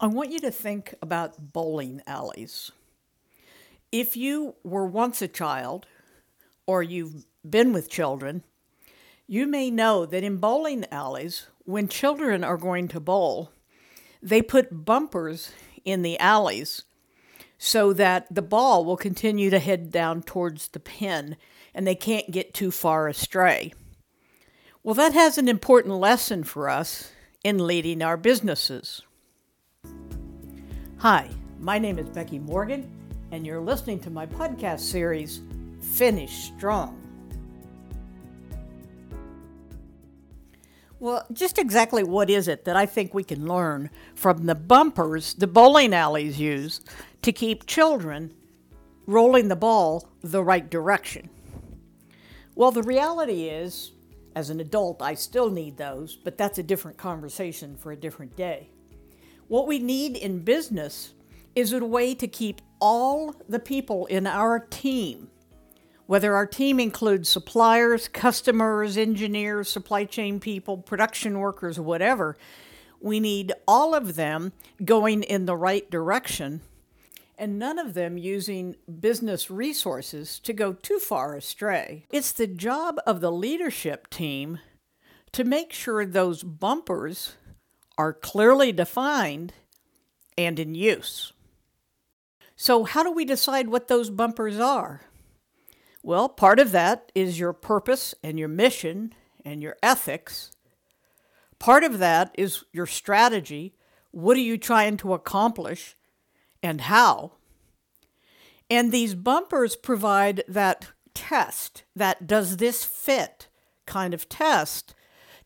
I want you to think about bowling alleys. If you were once a child, or you've been with children, you may know that in bowling alleys, when children are going to bowl, they put bumpers in the alleys so that the ball will continue to head down towards the pin and they can't get too far astray. Well, that has an important lesson for us in leading our businesses. Hi, my name is Becky Morgan, and you're listening to my podcast series, Finish Strong. Well, just exactly what is it that I think we can learn from the bumpers the bowling alleys use to keep children rolling the ball the right direction? Well, the reality is, as an adult, I still need those, but that's a different conversation for a different day. What we need in business is a way to keep all the people in our team, whether our team includes suppliers, customers, engineers, supply chain people, production workers, whatever, we need all of them going in the right direction and none of them using business resources to go too far astray. It's the job of the leadership team to make sure those bumpers are clearly defined and in use. So, how do we decide what those bumpers are? Well, part of that is your purpose and your mission and your ethics. Part of that is your strategy. What are you trying to accomplish and how? And these bumpers provide that test, that does this fit kind of test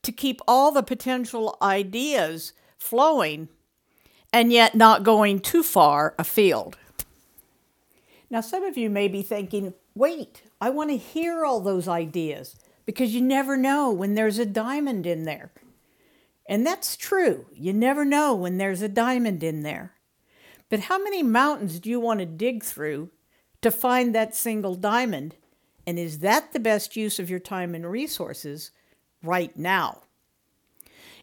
to keep all the potential ideas flowing and yet not going too far afield. Now, some of you may be thinking, wait, I want to hear all those ideas because you never know when there's a diamond in there. And that's true. You never know when there's a diamond in there. But how many mountains do you want to dig through to find that single diamond? And is that the best use of your time and resources right now.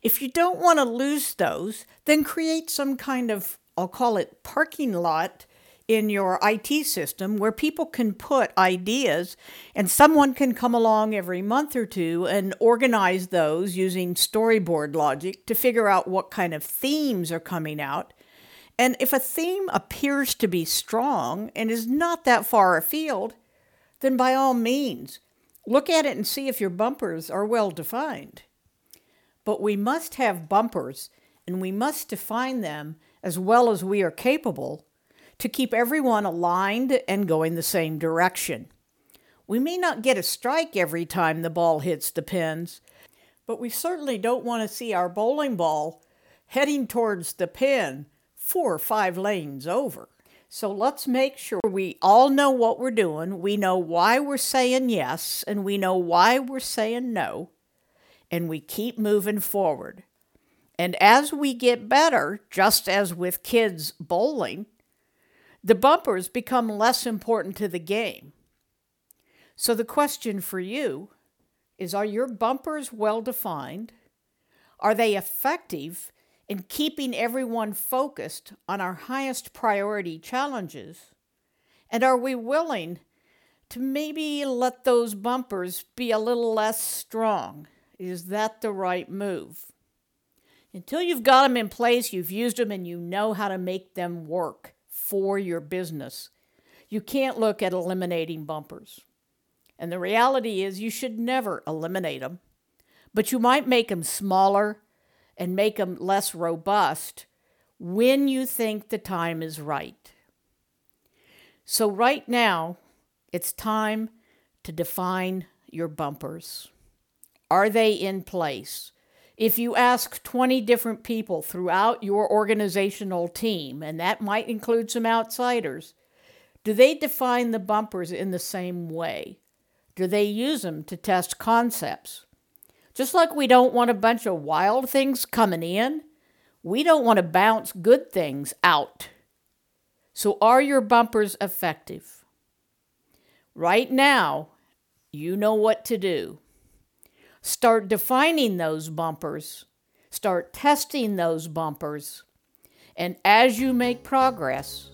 If you don't want to lose those, then create some kind of, I'll call it parking lot in your IT system where people can put ideas and someone can come along every month or two and organize those using storyboard logic to figure out what kind of themes are coming out. And if a theme appears to be strong and is not that far afield, then by all means, Look at it and see if your bumpers are well defined. But we must have bumpers and we must define them as well as we are capable to keep everyone aligned and going the same direction. We may not get a strike every time the ball hits the pins, but we certainly don't want to see our bowling ball heading towards the pin four or five lanes over. So let's make sure we all know what we're doing. We know why we're saying yes, and we know why we're saying no, and we keep moving forward. And as we get better, just as with kids bowling, the bumpers become less important to the game. So the question for you is Are your bumpers well defined? Are they effective in keeping everyone focused on our highest priority challenges? And are we willing to maybe let those bumpers be a little less strong? Is that the right move? Until you've got them in place, you've used them, and you know how to make them work for your business, you can't look at eliminating bumpers. And the reality is, you should never eliminate them, but you might make them smaller and make them less robust when you think the time is right. So, right now, it's time to define your bumpers. Are they in place? If you ask 20 different people throughout your organizational team, and that might include some outsiders, do they define the bumpers in the same way? Do they use them to test concepts? Just like we don't want a bunch of wild things coming in, we don't want to bounce good things out. So, are your bumpers effective? Right now, you know what to do. Start defining those bumpers, start testing those bumpers, And as you make progress,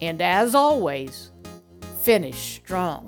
and as always, finish strong.